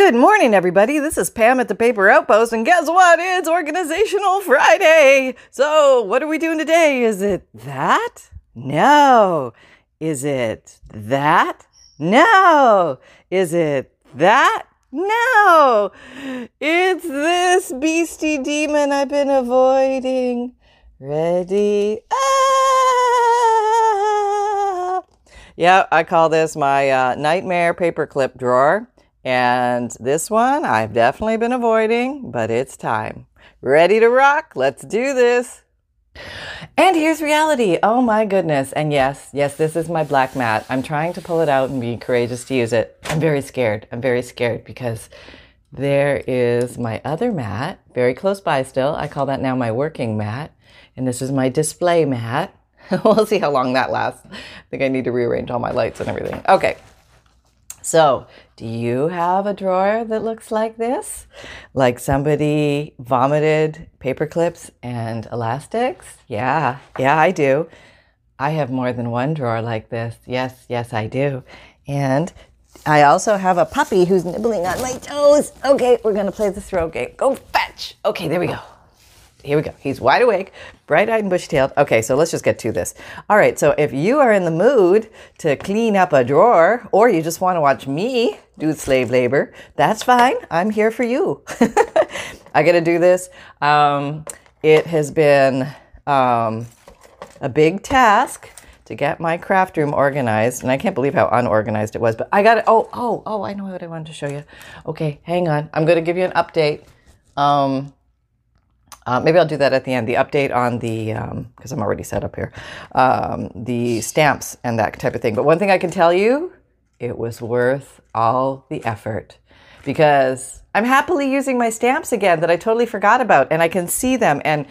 Good morning, everybody. This is Pam at the Paper Outpost, and guess what? It's Organizational Friday. So, what are we doing today? Is it that? No. Is it that? No. Is it that? No. It's this beastie demon I've been avoiding. Ready? Ah! Yeah, I call this my uh, nightmare paperclip drawer. And this one I've definitely been avoiding, but it's time. Ready to rock? Let's do this. And here's reality. Oh my goodness. And yes, yes, this is my black mat. I'm trying to pull it out and be courageous to use it. I'm very scared. I'm very scared because there is my other mat very close by still. I call that now my working mat. And this is my display mat. we'll see how long that lasts. I think I need to rearrange all my lights and everything. Okay. So, do you have a drawer that looks like this? Like somebody vomited paper clips and elastics? Yeah, yeah, I do. I have more than one drawer like this. Yes, yes, I do. And I also have a puppy who's nibbling on my toes. Okay, we're gonna play the throw game. Go fetch. Okay, there we go here we go. He's wide awake, bright eyed and bushy tailed. Okay, so let's just get to this. All right, so if you are in the mood to clean up a drawer or you just want to watch me do slave labor, that's fine. I'm here for you. I got to do this. Um, it has been um, a big task to get my craft room organized, and I can't believe how unorganized it was. But I got it. Oh, oh, oh! I know what I wanted to show you. Okay, hang on. I'm going to give you an update. Um, uh, maybe I'll do that at the end. The update on the, because um, I'm already set up here, um, the stamps and that type of thing. But one thing I can tell you, it was worth all the effort because I'm happily using my stamps again that I totally forgot about and I can see them. And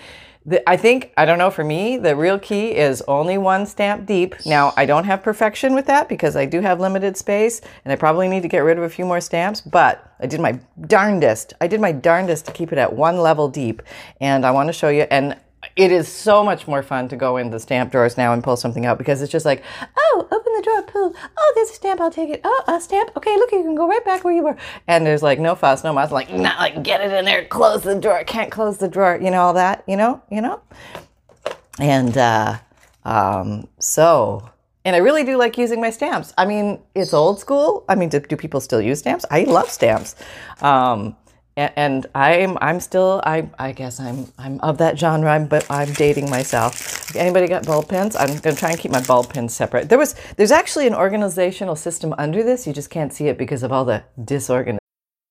the, I think, I don't know, for me, the real key is only one stamp deep. Now, I don't have perfection with that because I do have limited space and I probably need to get rid of a few more stamps, but I did my darndest. I did my darndest to keep it at one level deep. And I want to show you, and it is so much more fun to go in the stamp drawers now and pull something out because it's just like, oh, open the drawer, pull. Oh, there's a stamp, I'll take it. Oh, a stamp. Okay, look, you can go right back where you were. And there's like no fuss, no muss. Like, not like get it in there, close the drawer, can't close the drawer. You know all that. You know, you know. And uh, um, so, and I really do like using my stamps. I mean, it's old school. I mean, do, do people still use stamps? I love stamps. Um, and I'm I'm still I I guess I'm I'm of that genre, but I'm dating myself. Anybody got bulb pins? I'm gonna try and keep my bulb pins separate. There was there's actually an organizational system under this. You just can't see it because of all the disorganization.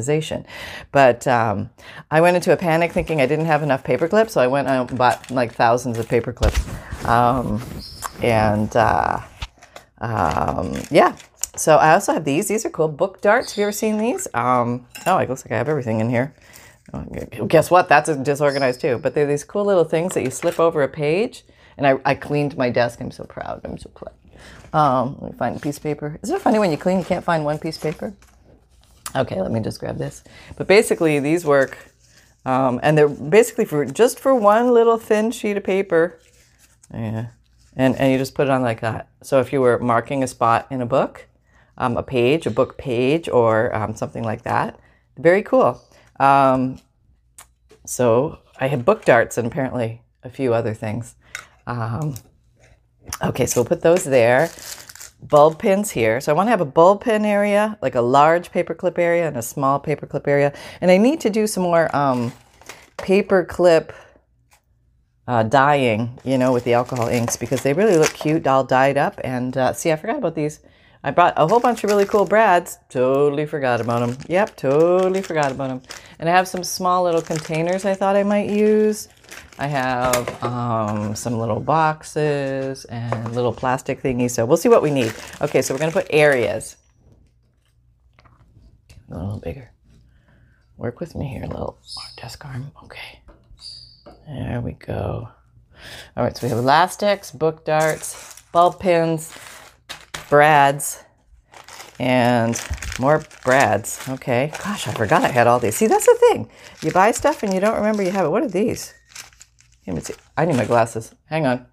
organization. But um, I went into a panic thinking I didn't have enough paper clips, so I went and bought like thousands of paper clips. Um, and uh, um, yeah, so I also have these. These are cool book darts. Have you ever seen these? Um, oh, it looks like I have everything in here. Oh, guess what? That's disorganized too. But they're these cool little things that you slip over a page. And I, I cleaned my desk. I'm so proud. I'm so proud. Um, let me find a piece of paper. Isn't it funny when you clean, you can't find one piece of paper? Okay, let me just grab this. But basically, these work, um, and they're basically for just for one little thin sheet of paper. Yeah, and and you just put it on like that. So if you were marking a spot in a book, um, a page, a book page, or um, something like that, very cool. Um, so I have book darts and apparently a few other things. Um, okay, so we'll put those there bulb pins here. So I want to have a bulb pin area, like a large paperclip area and a small paperclip area. And I need to do some more um, paperclip uh, dyeing, you know, with the alcohol inks because they really look cute, all dyed up. And uh, see, I forgot about these. I brought a whole bunch of really cool brads. Totally forgot about them. Yep, totally forgot about them. And I have some small little containers I thought I might use. I have um, some little boxes and little plastic thingies. So we'll see what we need. Okay, so we're going to put areas. A little bigger. work with me here, little desk arm. Okay. There we go. All right, so we have elastics, book darts, bulb pins, brads, and more brads. Okay. Gosh, I forgot I had all these. See, that's the thing. You buy stuff and you don't remember you have it. What are these? Let me see. I need my glasses. Hang on.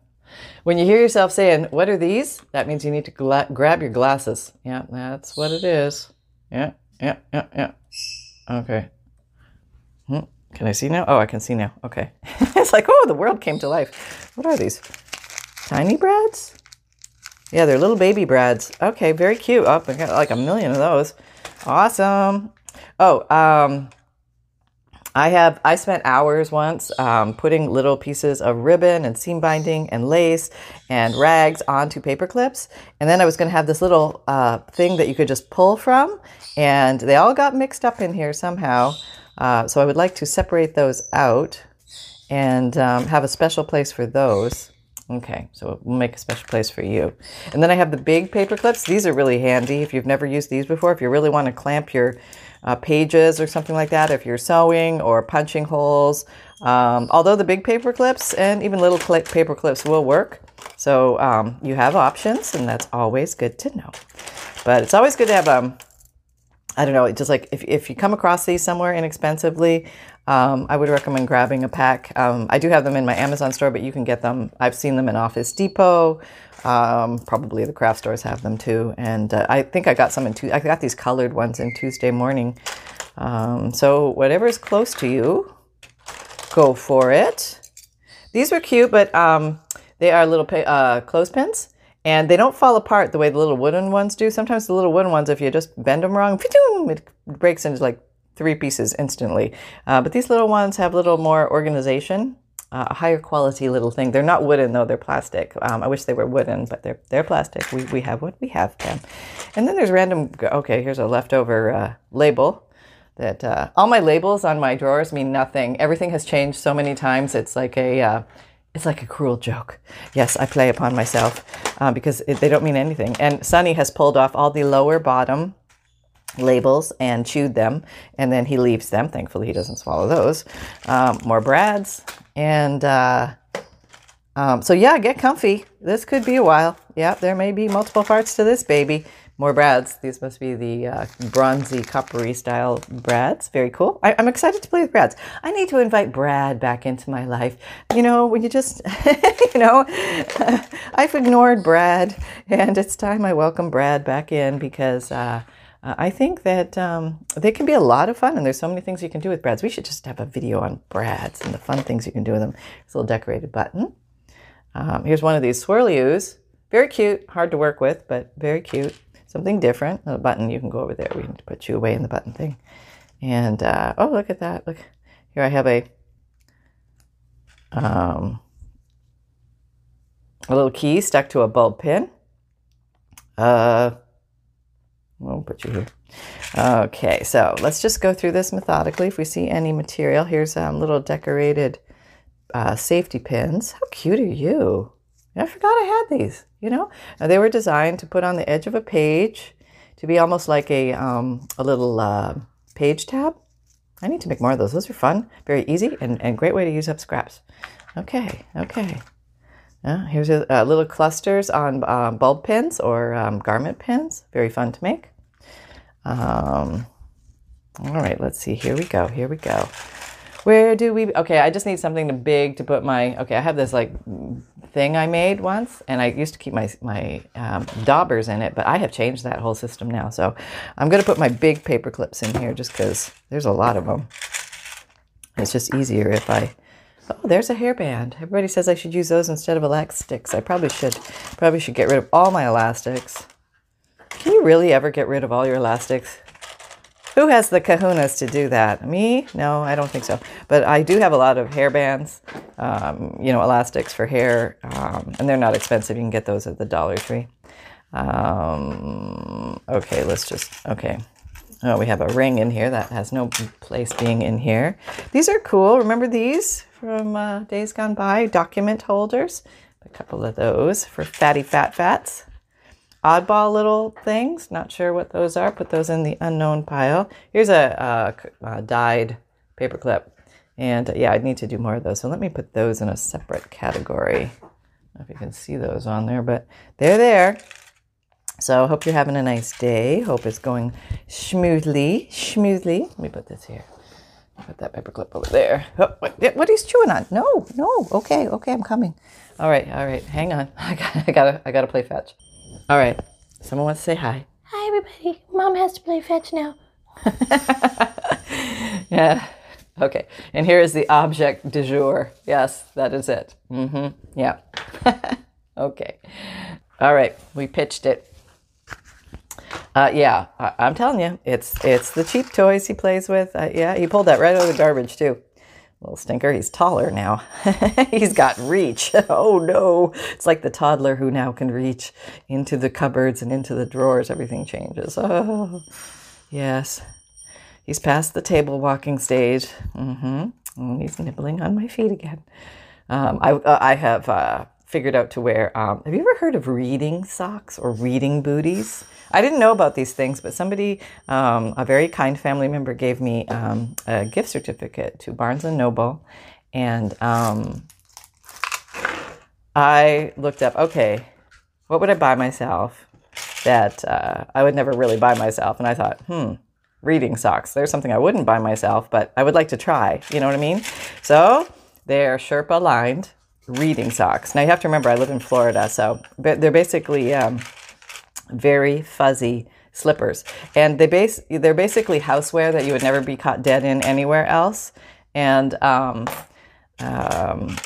When you hear yourself saying, What are these? That means you need to gla- grab your glasses. Yeah, that's what it is. Yeah, yeah, yeah, yeah. Okay. Hmm. Can I see now? Oh, I can see now. Okay. it's like, oh, the world came to life. What are these? Tiny brads? Yeah, they're little baby brads. Okay, very cute. Oh, I got like a million of those. Awesome. Oh, um, I have I spent hours once um, putting little pieces of ribbon and seam binding and lace and rags onto paper clips, and then I was going to have this little uh, thing that you could just pull from, and they all got mixed up in here somehow. Uh, so I would like to separate those out and um, have a special place for those. Okay, so we'll make a special place for you. And then I have the big paper clips. These are really handy if you've never used these before. If you really want to clamp your uh, pages or something like that if you're sewing or punching holes. Um, although the big paper clips and even little paper clips will work. So um, you have options, and that's always good to know. But it's always good to have, um, I don't know, just like if, if you come across these somewhere inexpensively, um, I would recommend grabbing a pack. Um, I do have them in my Amazon store, but you can get them. I've seen them in Office Depot. Um, probably the craft stores have them too. And uh, I think I got some in two. I got these colored ones in Tuesday morning. Um, so whatever is close to you, go for it. These were cute, but um, they are little uh, clothespins. And they don't fall apart the way the little wooden ones do. Sometimes the little wooden ones, if you just bend them wrong, it breaks into like three pieces instantly. Uh, but these little ones have a little more organization uh, a higher quality little thing. They're not wooden though; they're plastic. Um, I wish they were wooden, but they're they're plastic. We we have what we have them. And then there's random. Okay, here's a leftover uh, label. That uh, all my labels on my drawers mean nothing. Everything has changed so many times. It's like a uh, it's like a cruel joke. Yes, I play upon myself uh, because it, they don't mean anything. And Sunny has pulled off all the lower bottom labels and chewed them, and then he leaves them. Thankfully, he doesn't swallow those. Um, more Brads, and uh, um, so yeah, get comfy. This could be a while. Yeah, there may be multiple parts to this baby. More brads. These must be the uh, bronzy, coppery style brads. Very cool. I, am excited to play with brads. I need to invite Brad back into my life. You know, when you just, you know, I've ignored Brad, and it's time I welcome Brad back in because. Uh, uh, I think that um, they can be a lot of fun, and there's so many things you can do with brads. We should just have a video on brads and the fun things you can do with them. A little decorated button. Um, here's one of these swirlies. Very cute, hard to work with, but very cute. Something different. A button, you can go over there. We can put you away in the button thing. And uh, oh, look at that! Look here, I have a um, a little key stuck to a bulb pin. Uh, We'll put you here. Okay, so let's just go through this methodically. If we see any material, here's um, little decorated uh, safety pins. How cute are you? I forgot I had these, you know? Now, they were designed to put on the edge of a page to be almost like a, um, a little uh, page tab. I need to make more of those. Those are fun, very easy, and, and great way to use up scraps. Okay, okay. Uh, here's a, uh, little clusters on uh, bulb pins or um, garment pins. Very fun to make. Um, all right, let's see. Here we go. Here we go. Where do we? Okay, I just need something big to put my. Okay, I have this like thing I made once, and I used to keep my my um, daubers in it, but I have changed that whole system now. So I'm to put my big paper clips in here just because there's a lot of them. It's just easier if I Oh, there's a hairband. Everybody says I should use those instead of elastics. I probably should. Probably should get rid of all my elastics. Can you really ever get rid of all your elastics? Who has the kahunas to do that? Me? No, I don't think so. But I do have a lot of hair bands, um, you know, elastics for hair, um, and they're not expensive. You can get those at the Dollar Tree. Um, okay, let's just, okay. Oh, we have a ring in here that has no place being in here. These are cool. Remember these? from uh, days gone by, document holders. A couple of those for fatty fat fats. oddball little things. Not sure what those are. Put those in the unknown pile. Here's a, a, a dyed paper clip. And uh, yeah, I need to do more of those. So let me put those in a separate category. If you can see those on there, but they're there. So I hope you're having a nice day. Hope it's going smoothly, smoothly. Let me put this here. Put that paper clip over there. Oh, what, what he's chewing on? No, no. Okay, okay, I'm coming. All right, all right. Hang on. I got, I gotta, I gotta play fetch. All right. Someone wants to say hi. Hi, everybody. Mom has to play fetch now. yeah. Okay. And here is the object du jour. Yes, that is it. Mm-hmm. Yeah. okay. All right. We pitched it. Uh, yeah, I- I'm telling you, it's it's the cheap toys he plays with. Uh, yeah, he pulled that right out of the garbage too. Little stinker. He's taller now. He's got reach. oh no! It's like the toddler who now can reach into the cupboards and into the drawers. Everything changes. Oh, yes. He's past the table walking stage. Mm-hmm. And he's nibbling on my feet again. Um, I, uh, I have uh, figured out to wear. Um, have you ever heard of reading socks or reading booties? I didn't know about these things, but somebody, um, a very kind family member, gave me um, a gift certificate to Barnes and Noble, and um, I looked up. Okay, what would I buy myself that uh, I would never really buy myself? And I thought, hmm, reading socks. There's something I wouldn't buy myself, but I would like to try. You know what I mean? So they're Sherpa lined reading socks. Now you have to remember, I live in Florida, so they're basically um, very fuzzy slippers, and they base they're basically houseware that you would never be caught dead in anywhere else. And um, um,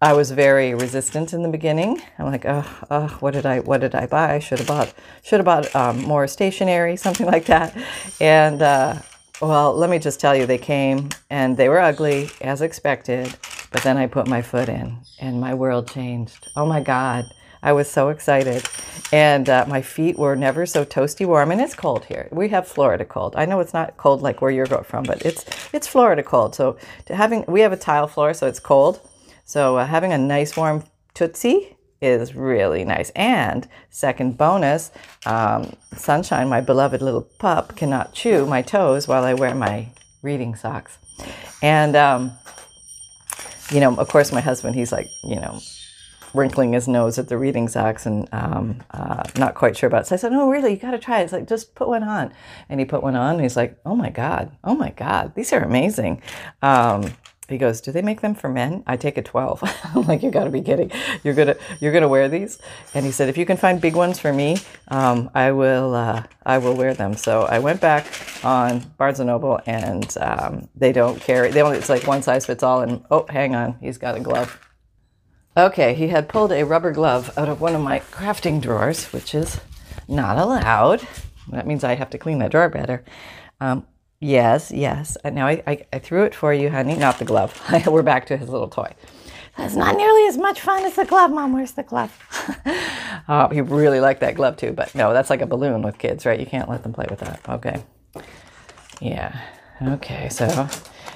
I was very resistant in the beginning. I'm like, oh, oh, what did I, what did I buy? I should have bought, should have bought um, more stationery, something like that. And uh, well, let me just tell you, they came and they were ugly as expected. But then I put my foot in, and my world changed. Oh my God, I was so excited, and uh, my feet were never so toasty warm. And it's cold here. We have Florida cold. I know it's not cold like where you're from, but it's it's Florida cold. So having we have a tile floor, so it's cold. So uh, having a nice warm tootsie is really nice. And second bonus, um, Sunshine, my beloved little pup, cannot chew my toes while I wear my reading socks. And um, you know, of course, my husband, he's like, you know, wrinkling his nose at the reading socks and um, uh, not quite sure about it. So I said, "No, really, you got to try it." It's like just put one on, and he put one on. And he's like, "Oh my god, oh my god, these are amazing." Um, he goes, "Do they make them for men?" I take a twelve. I'm like, "You got to be kidding! You're gonna you're gonna wear these?" And he said, "If you can find big ones for me, um, I will uh, I will wear them." So I went back on Barnes and Noble, and um, they don't carry. They only it's like one size fits all. And oh, hang on, he's got a glove. Okay, he had pulled a rubber glove out of one of my crafting drawers, which is not allowed. That means I have to clean that drawer better. Um, yes, yes. And now I, I, I threw it for you, honey. Not the glove. We're back to his little toy. That's not nearly as much fun as the glove, Mom. Where's the glove? oh, he really liked that glove too, but no, that's like a balloon with kids, right? You can't let them play with that. Okay. Yeah. Okay, so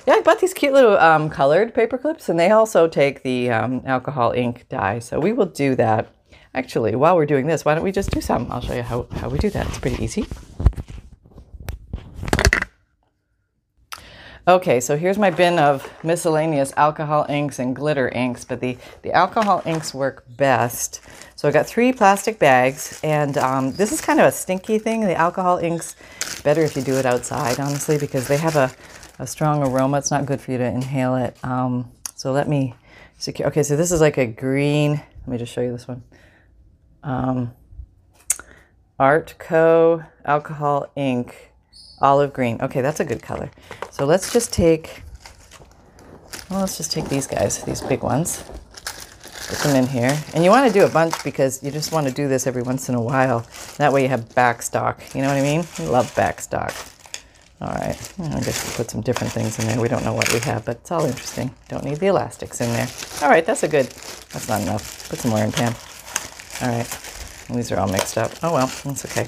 yeah, I bought these cute little um, colored paper clips, and they also take the um, alcohol ink dye. So we will do that. Actually, while we're doing this, why don't we just do some? I'll show you how, how we do that. It's pretty easy. Okay, so here's my bin of miscellaneous alcohol inks and glitter inks, but the, the alcohol inks work best. So I got three plastic bags, and um, this is kind of a stinky thing. The alcohol inks, better if you do it outside, honestly, because they have a, a strong aroma. It's not good for you to inhale it. Um, so let me secure. Okay, so this is like a green. Let me just show you this one. Um, Art Co. alcohol ink olive green. Okay, that's a good color. So let's just take, well, let's just take these guys, these big ones, put them in here. And you want to do a bunch because you just want to do this every once in a while. That way you have back stock. You know what I mean? I love back stock. All right, I guess we put some different things in there. We don't know what we have, but it's all interesting. Don't need the elastics in there. All right, that's a good, that's not enough. Put some more in pan. All right. These are all mixed up. Oh well, that's okay.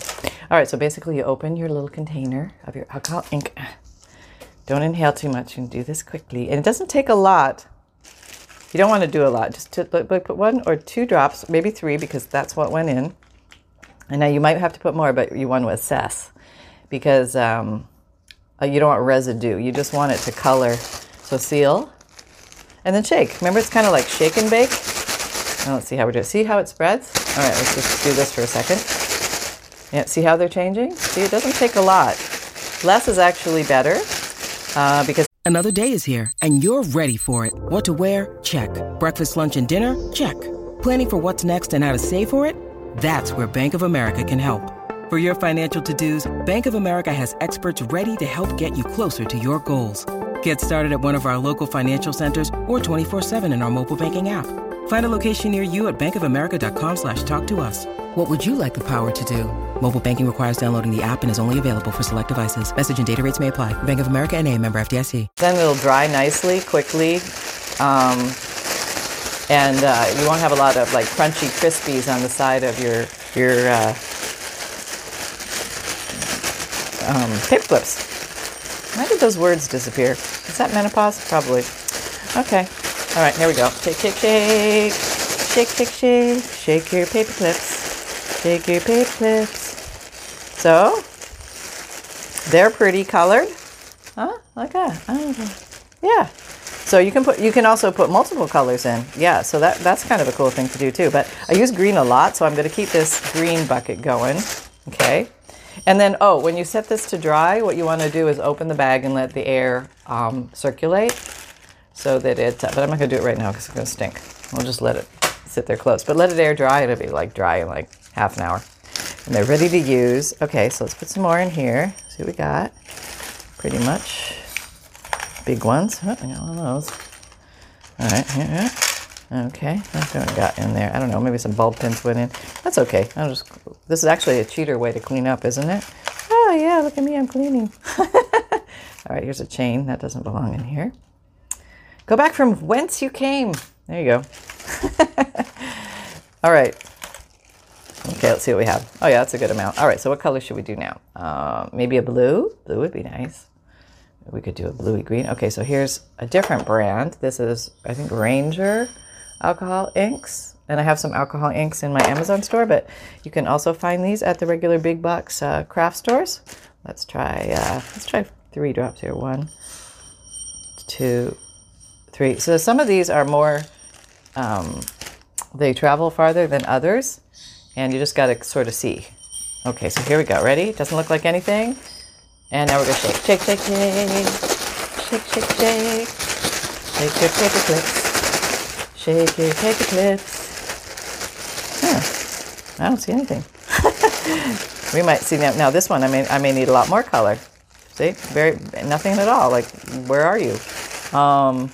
All right, so basically you open your little container of your alcohol ink. Don't inhale too much and do this quickly. And it doesn't take a lot. You don't want to do a lot. Just to, put one or two drops, maybe three, because that's what went in. And now you might have to put more, but you want to assess because um, uh, you don't want residue. You just want it to color. So seal and then shake. Remember, it's kind of like shake and bake. Now let's see how we do it. See how it spreads? All right, let's just do this for a second. Yeah, see how they're changing? See, it doesn't take a lot. Less is actually better uh, because Another day is here, and you're ready for it. What to wear? Check. Breakfast, lunch, and dinner? Check. Planning for what's next and how to save for it? That's where Bank of America can help. For your financial to dos, Bank of America has experts ready to help get you closer to your goals. Get started at one of our local financial centers or 24-7 in our mobile banking app. Find a location near you at bankofamerica.com slash talk to us. What would you like the power to do? Mobile banking requires downloading the app and is only available for select devices. Message and data rates may apply. Bank of America and a member FDIC. then it'll dry nicely, quickly. Um, and uh, you won't have a lot of like crunchy crispies on the side of your, your uh, um, paper clips. Why did those words disappear? Is that menopause? Probably. Okay. All right, here we go. Shake, shake, shake. Shake, shake, shake. Shake your paper clips. Shake your paper clips. So, they're pretty colored. Huh? Like that. Yeah. So you can put you can also put multiple colors in. Yeah, so that that's kind of a cool thing to do too. But I use green a lot, so I'm going to keep this green bucket going. Okay. And then, oh, when you set this to dry, what you want to do is open the bag and let the air um, circulate so that it, but I'm not going to do it right now because it's going to stink. We'll just let it sit there close. But let it air dry. It'll be like dry in like half an hour. And they're ready to use. Okay, so let's put some more in here. See what we got. Pretty much big ones. Oh, I got one of those. All right, here. Okay, that's what I got in there. I don't know, maybe some bulb pins went in. That's okay. I'll just. This is actually a cheater way to clean up, isn't it? Oh yeah, look at me, I'm cleaning. All right, here's a chain that doesn't belong in here. Go back from whence you came. There you go. All right. Okay, let's see what we have. Oh yeah, that's a good amount. All right, so what color should we do now? Uh, maybe a blue. Blue would be nice. We could do a bluey green. Okay, so here's a different brand. This is, I think, Ranger alcohol inks. And I have some alcohol inks in my Amazon store, but you can also find these at the regular big box uh, craft stores. Let's try, uh, let's try three drops here. One, two, three. So some of these are more, um, they travel farther than others, and you just got to sort of see. Okay, so here we go. Ready? Doesn't look like anything. And now we're going to shake, shake, shake, shake, shake, shake, shake. Shake your paper clips. Shake your paper clips. Huh. I don't see anything. we might see now. Now this one, I may, I may need a lot more color. See, very nothing at all. Like, where are you? Um,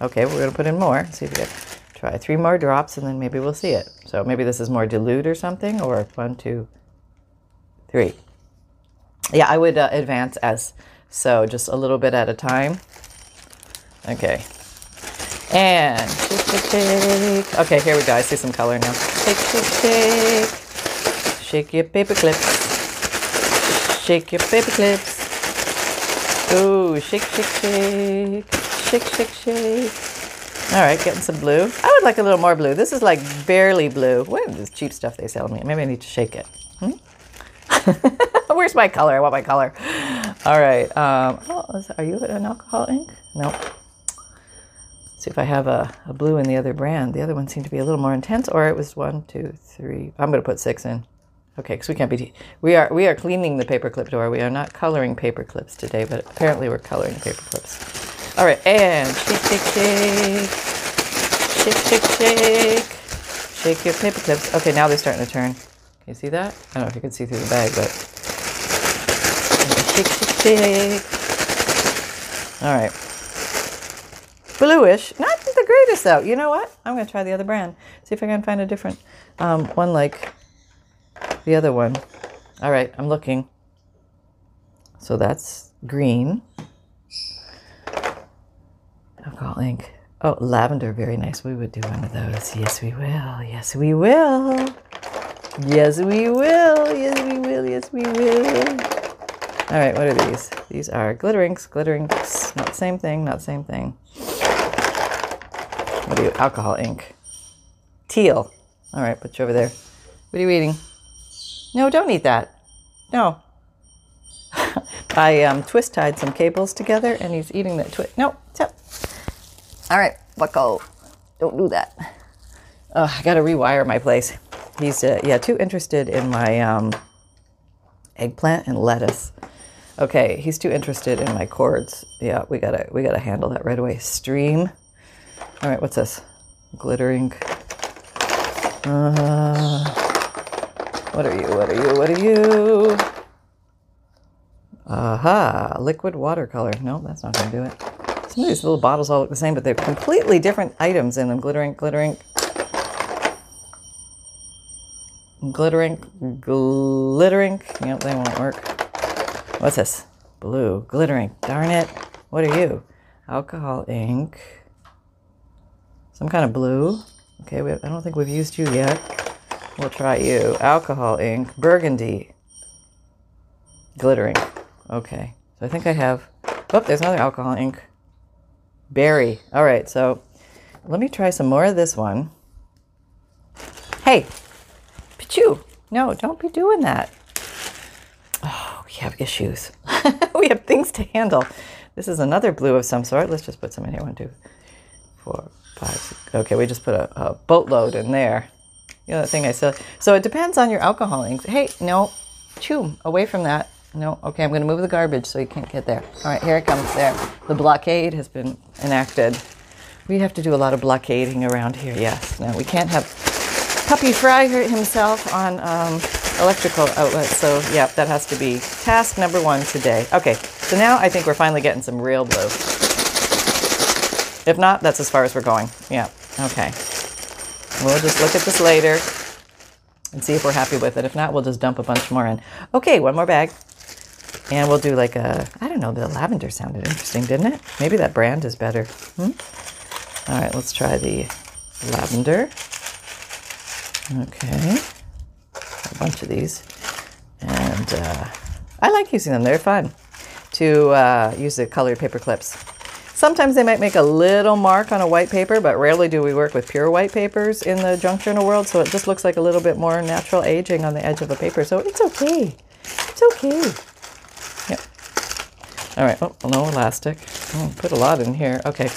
okay, we're going to put in more. See if we can try three more drops, and then maybe we'll see it. So maybe this is more dilute or something. Or one, two, three. Yeah, I would uh, advance as so, just a little bit at a time. Okay. And shake, shake, shake. Okay, here we go. I see some color now. Shake, shake, shake. Shake your paper clips. Shake your paper clips. Ooh, shake, shake, shake. Shake, shake, shake. All right, getting some blue. I would like a little more blue. This is like barely blue. What is this cheap stuff they sell me? Maybe I need to shake it. Hmm? Where's my color? I want my color. All right. Um, oh, is, are you an alcohol ink? Nope. See if I have a, a blue in the other brand. The other one seemed to be a little more intense, or it was one, two, three. I'm going to put six in. Okay, because we can't be. We are we are cleaning the paperclip door. We are not coloring paper clips today, but apparently we're coloring paper clips. All right, and shake, shake, shake, shake, shake, shake, shake your paper clips. Okay, now they're starting to turn. Can you see that? I don't know if you can see through the bag, but shake, shake, shake. All right. Bluish, not the greatest though. You know what? I'm going to try the other brand. See if I can find a different um, one like the other one. All right, I'm looking. So that's green. Alcohol ink. Oh, lavender, very nice. We would do one of those. Yes, we will. Yes, we will. Yes, we will. Yes, we will. Yes, we will. All right, what are these? These are glitter inks. Glitter inks. Not the same thing. Not the same thing. What are you? Alcohol ink. Teal. All right, put you over there. What are you eating? No, don't eat that. No. I um, twist tied some cables together and he's eating that twist. No, stop. All right, Bucko. Don't do that. Oh, I got to rewire my place. He's, uh, yeah, too interested in my um, eggplant and lettuce. Okay, he's too interested in my cords. Yeah, we gotta we gotta handle that right away. Stream. All right, what's this? Glitter ink. Uh, what are you? What are you? What are you? Aha! Liquid watercolor. No, that's not gonna do it. Some of these little bottles all look the same, but they're completely different items in them. Glitter ink, glittering, glitter ink, glittering. Yep, they won't work. What's this? Blue, glitter ink. Darn it. What are you? Alcohol ink. Some kind of blue. Okay, we have, I don't think we've used you yet. We'll try you. Alcohol ink. Burgundy. Glitter ink. Okay. So I think I have. Oh, there's another alcohol ink. Berry. All right, so let me try some more of this one. Hey, Pichu. No, don't be doing that. Oh, we have issues. we have things to handle. This is another blue of some sort. Let's just put some in here. One, two, four, five. Six. Okay, we just put a, a boatload in there. You know the thing I said. So it depends on your alcohol. Hey, no, chew away from that. No, okay, I'm going to move the garbage so you can't get there. All right, here it comes. There, the blockade has been enacted. We have to do a lot of blockading around here. Yes, no, we can't have Puppy Fry hurt himself on um, electrical outlets. So yeah, that has to be task number one today. Okay, so now I think we're finally getting some real blue. If not, that's as far as we're going. Yeah, okay. We'll just look at this later and see if we're happy with it. If not, we'll just dump a bunch more in. Okay, one more bag. And we'll do like a, I don't know, the lavender sounded interesting, didn't it? Maybe that brand is better. Hmm? All right, let's try the lavender. Okay. A bunch of these. And uh, I like using them, they're fun to uh, use the colored paper clips. Sometimes they might make a little mark on a white paper, but rarely do we work with pure white papers in the junk journal world, so it just looks like a little bit more natural aging on the edge of a paper. So it's okay. It's okay. All right. Oh, no elastic. Oh, put a lot in here. Okay.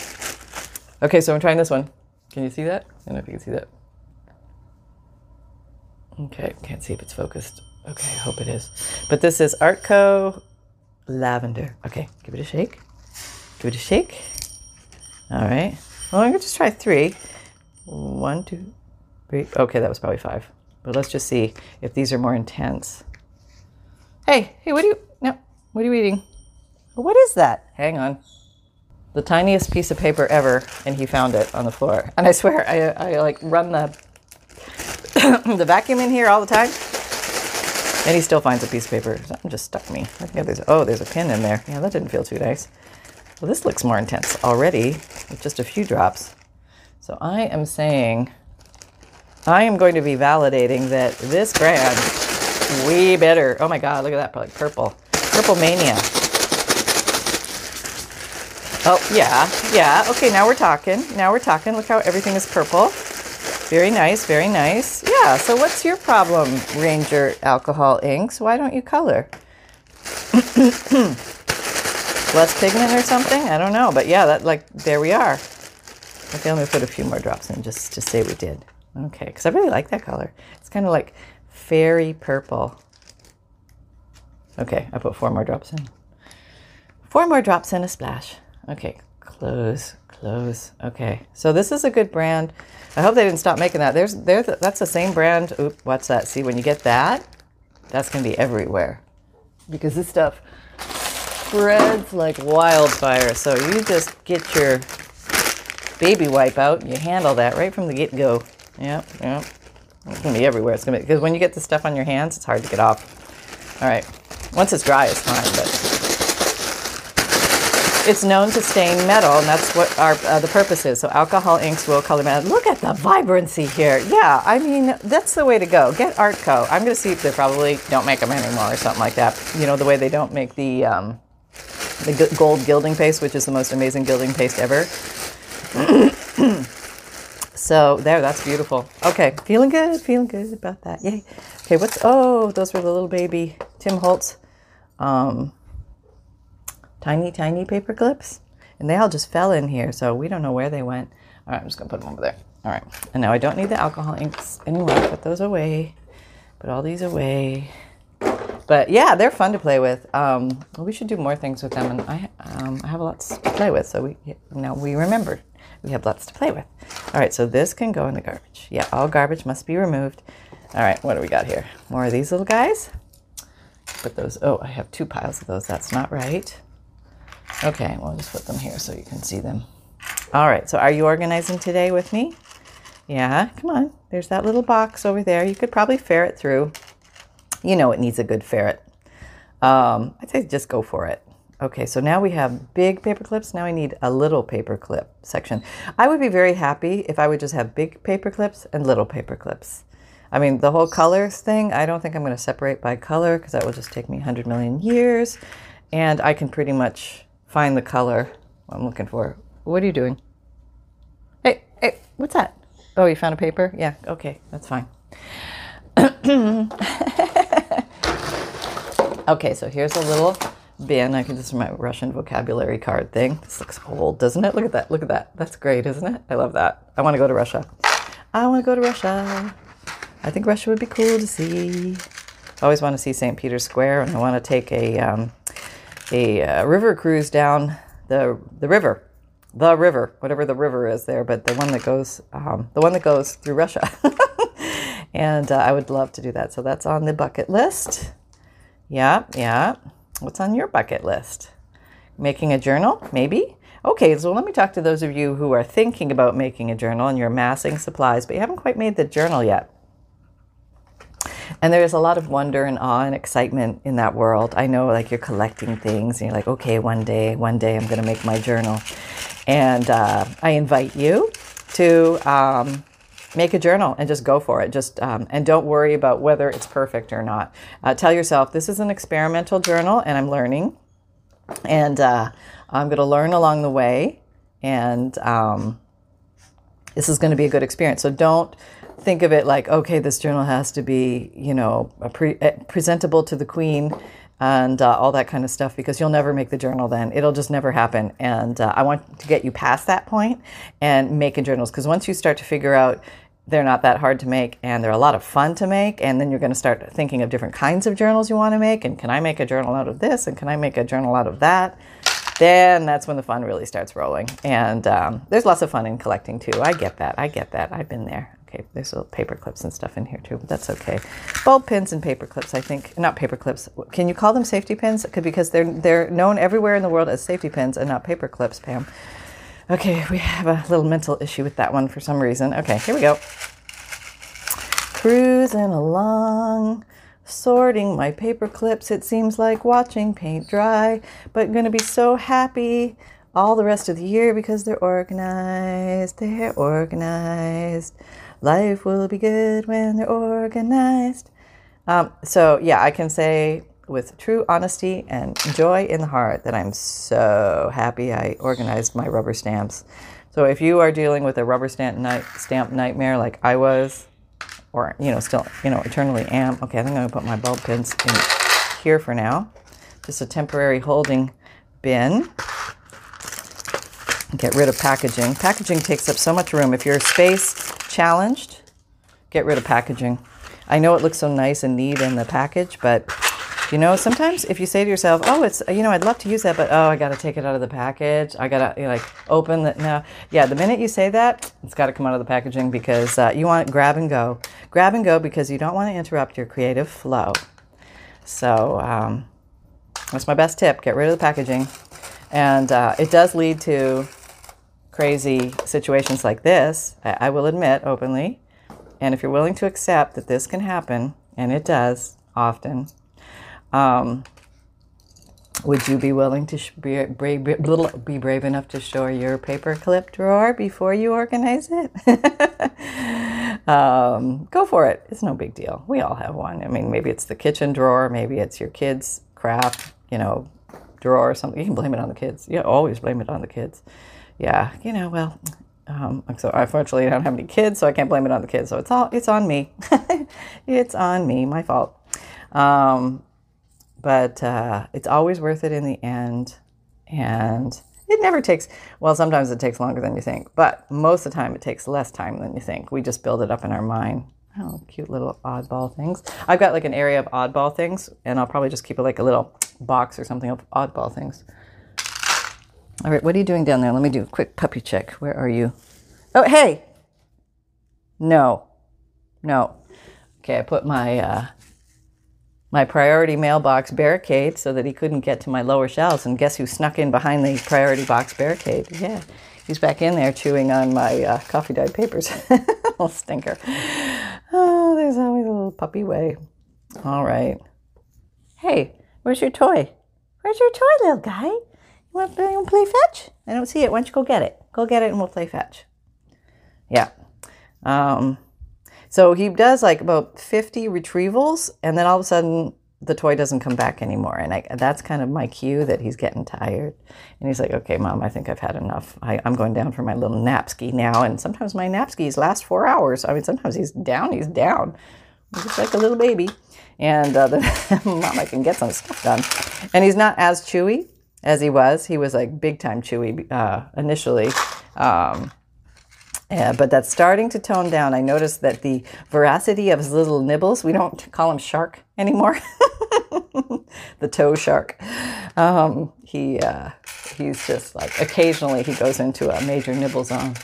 Okay, so I'm trying this one. Can you see that? I don't know if you can see that. Okay, can't see if it's focused. Okay, I hope it is. But this is Artco Lavender. Okay, give it a shake. Give it a shake. All right. Well, I'm going to just try three. One, two, three. Okay, that was probably five. But let's just see if these are more intense. Hey, hey, what are you, no, what are you eating? What is that? Hang on. The tiniest piece of paper ever, and he found it on the floor. And I swear, I, I like run the, the vacuum in here all the time. And he still finds a piece of paper. Something just stuck me. Think there's, oh, there's a pin in there. Yeah, that didn't feel too nice. Well, this looks more intense already with just a few drops. So I am saying, I am going to be validating that this brand, way better. Oh my God, look at that, probably purple. Purple Mania. Oh, yeah, yeah. Okay, now we're talking. Now we're talking. Look how everything is purple. Very nice, very nice. Yeah, so what's your problem, Ranger Alcohol Inks? Why don't you color? Less pigment or something? I don't know. But yeah, that like there we are. Okay, let me put a few more drops in just to say we did. Okay, because I really like that color. It's kind of like fairy purple. Okay, I put four more drops in. Four more drops in a splash. Okay, close, close. Okay, so this is a good brand. I hope they didn't stop making that. There's, there. That's the same brand. Oop, what's that? See, when you get that, that's gonna be everywhere, because this stuff spreads like wildfire. So you just get your baby wipe out. You handle that right from the get go. Yep, yep. It's gonna be everywhere. It's gonna be because when you get the stuff on your hands, it's hard to get off. All right. Once it's dry, it's fine, but it's known to stain metal, and that's what our uh, the purpose is. So alcohol inks will color metal. Look at the vibrancy here. Yeah, I mean that's the way to go. Get Artco. I'm going to see if they probably don't make them anymore or something like that. You know the way they don't make the um, the gold gilding paste, which is the most amazing gilding paste ever. so there, that's beautiful. Okay, feeling good, feeling good about that. Yay. Okay, what's oh, those were the little baby Tim Holtz um, tiny, tiny paper clips. And they all just fell in here, so we don't know where they went. All right, I'm just gonna put them over there. All right, and now I don't need the alcohol inks anymore. Put those away. Put all these away. But yeah, they're fun to play with. Um, well, we should do more things with them, and I, um, I have lots to play with. So we now we remember we have lots to play with. All right, so this can go in the garbage. Yeah, all garbage must be removed. All right, what do we got here? More of these little guys. Put those. Oh, I have two piles of those. That's not right. Okay, we'll just put them here so you can see them. All right, so are you organizing today with me? Yeah, come on. There's that little box over there. You could probably ferret through. You know it needs a good ferret. Um, I'd say just go for it. Okay, so now we have big paper clips. Now I need a little paper clip section. I would be very happy if I would just have big paper clips and little paper clips. I mean, the whole colors thing, I don't think I'm going to separate by color because that will just take me 100 million years. And I can pretty much find the color I'm looking for. What are you doing? Hey, hey, what's that? Oh, you found a paper? Yeah, okay, that's fine. okay, so here's a little bin. I can just my Russian vocabulary card thing. This looks old, doesn't it? Look at that. Look at that. That's great, isn't it? I love that. I want to go to Russia. I want to go to Russia. I think Russia would be cool to see. I always want to see St. Peter's Square, and I want to take a um, a uh, river cruise down the the river, the river, whatever the river is there, but the one that goes um, the one that goes through Russia. and uh, I would love to do that. So that's on the bucket list. Yeah, yeah. What's on your bucket list? Making a journal, maybe. Okay, so let me talk to those of you who are thinking about making a journal and you're amassing supplies, but you haven't quite made the journal yet. And there's a lot of wonder and awe and excitement in that world. I know, like, you're collecting things and you're like, okay, one day, one day I'm going to make my journal. And uh, I invite you to um, make a journal and just go for it. Just um, and don't worry about whether it's perfect or not. Uh, tell yourself this is an experimental journal, and I'm learning, and uh, I'm going to learn along the way, and um, this is going to be a good experience. So don't think of it like, okay, this journal has to be, you know, pre- eh, presentable to the queen and uh, all that kind of stuff because you'll never make the journal then. It'll just never happen. And uh, I want to get you past that point and making journals because once you start to figure out they're not that hard to make and they're a lot of fun to make and then you're going to start thinking of different kinds of journals you want to make and can i make a journal out of this and can i make a journal out of that then that's when the fun really starts rolling. And um, there's lots of fun in collecting too. I get that. I get that. I've been there Okay, there's little paper clips and stuff in here too, but that's okay. Bulb pins and paper clips, I think. Not paper clips. Can you call them safety pins? Because they're they're known everywhere in the world as safety pins and not paper clips, Pam. Okay, we have a little mental issue with that one for some reason. Okay, here we go. Cruising along, sorting my paper clips. It seems like watching paint dry, but gonna be so happy all the rest of the year because they're organized. They're organized. Life will be good when they're organized. Um, so, yeah, I can say with true honesty and joy in the heart that I'm so happy I organized my rubber stamps. So, if you are dealing with a rubber stamp, night, stamp nightmare like I was, or you know, still you know, eternally am. Okay, I'm gonna put my bulb pins in here for now. Just a temporary holding bin. Get rid of packaging. Packaging takes up so much room. If you're space challenged, get rid of packaging. I know it looks so nice and neat in the package, but you know, sometimes if you say to yourself, "Oh, it's you know, I'd love to use that, but oh, I got to take it out of the package. I got to like open the no, yeah." The minute you say that, it's got to come out of the packaging because uh, you want grab and go, grab and go because you don't want to interrupt your creative flow. So um, that's my best tip: get rid of the packaging, and uh, it does lead to crazy situations like this, I, will admit openly, and if you're willing to accept that this can happen, and it does often, um, would you be willing to sh- be, brave, be brave enough to show your paper clip drawer before you organize it? um, go for it. It's no big deal. We all have one. I mean, maybe it's the kitchen drawer, maybe it's your kids' craft, you know, drawer or something. You can blame it on the kids. You always blame it on the kids yeah, you know, well, Um, so unfortunately, I don't have any kids, so I can't blame it on the kids. So it's all it's on me. it's on me, my fault. Um, but uh, it's always worth it in the end, and it never takes. Well, sometimes it takes longer than you think, but most of the time it takes less time than you think. We just build it up in our mind. Oh, cute little oddball things. I've got like an area of oddball things, and I'll probably just keep it like a little box or something of oddball things. All right, what are you doing down there? Let me do a quick puppy check. Where are you? Oh, hey. No, no. Okay, I put my uh, my priority mailbox barricade so that he couldn't get to my lower shelves. And guess who snuck in behind the priority box barricade? Yeah, he's back in there chewing on my uh, coffee dyed papers. little stinker. Oh, there's always a little puppy way. All right. Hey, where's your toy? Where's your toy, little guy? You want to play fetch? I don't see it. Why don't you go get it? Go get it and we'll play fetch. Yeah. Um, so he does like about 50 retrievals, and then all of a sudden the toy doesn't come back anymore. And I, that's kind of my cue that he's getting tired. And he's like, okay, mom, I think I've had enough. I, am going down for my little nap ski now. And sometimes my nap skis last four hours. I mean, sometimes he's down, he's down. Just like a little baby. And uh, then, mom, I can get some stuff done. And he's not as chewy as he was. He was like big time chewy uh, initially. Um, yeah, but that's starting to tone down. I noticed that the veracity of his little nibbles, we don't call him shark anymore. the toe shark. Um, he uh, he's just like occasionally he goes into a major nibble zone.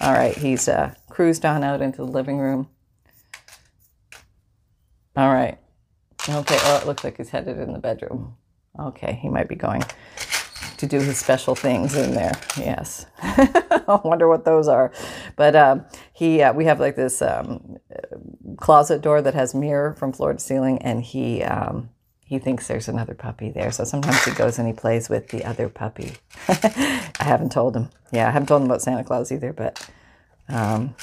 All right, he's uh, cruised on out into the living room. All right. Okay. Oh, it looks like he's headed in the bedroom. Okay, he might be going to do his special things in there. Yes, I wonder what those are. But um, he, uh, we have like this um, closet door that has mirror from floor to ceiling, and he um, he thinks there's another puppy there. So sometimes he goes and he plays with the other puppy. I haven't told him. Yeah, I haven't told him about Santa Claus either, but um,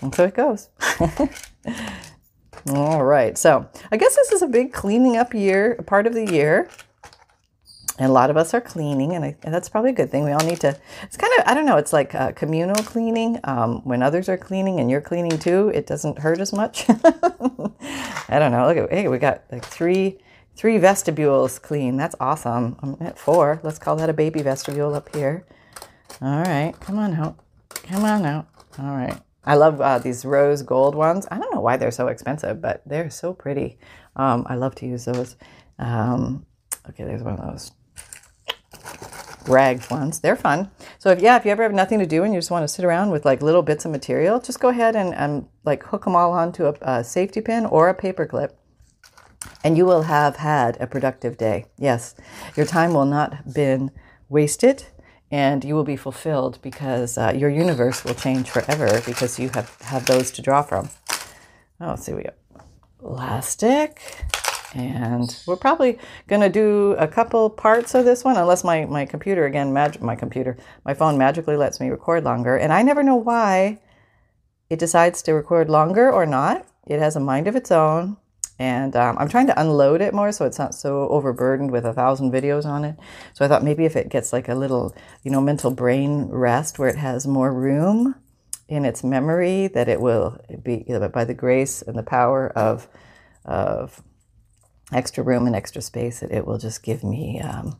and so it goes. All right. So I guess this is a big cleaning up year, part of the year and a lot of us are cleaning and, I, and, that's probably a good thing. We all need to it's kind of i don't know it's like uh, communal cleaning. Um, when others are cleaning and you're cleaning too it doesn't hurt as much. I don't know. Look at hey we got like three three vestibules clean. That's awesome. I'm at four. Let's call that a baby vestibule up here. All right. Come on out. Come on out. All right. I love uh, these rose gold ones. I don't know why they're so expensive but they're so pretty. Um, i love to use those. Um, okay there's one of those ragged ones. They're fun. So if yeah, if you ever have nothing to do and you just want to sit around with like little bits of material, just go ahead and, and like hook them all onto a, a safety pin or a paper clip. And you will have had a productive day. Yes, your time will not been wasted and you will be fulfilled because uh, your universe will change forever because you have, have those to draw from. Oh, let's see, we got elastic. And we're probably going to do a couple parts of this one, unless my, my computer, again, my computer, my phone magically lets me record longer. And I never know why it decides to record longer or not. It has a mind of its own. And um, I'm trying to unload it more so it's not so overburdened with a thousand videos on it. So I thought maybe if it gets like a little, you know, mental brain rest where it has more room in its memory, that it will be, by the grace and the power of, of extra room and extra space, it, it will just give me um,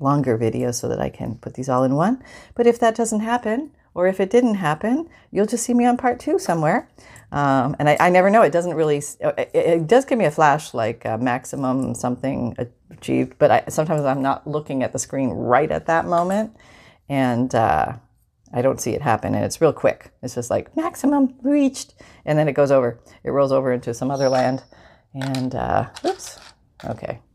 longer videos so that I can put these all in one. But if that doesn't happen, or if it didn't happen, you'll just see me on part two somewhere. Um, and I, I, never know. It doesn't really. It, it, does give me a flash, like uh, maximum something achieved. But I, sometimes I'm not looking at the screen right at that moment, and uh, I don't see it happen. And it's real quick. It's just like maximum reached, and then it goes over. It rolls over into some other land. And uh, oops, Okay.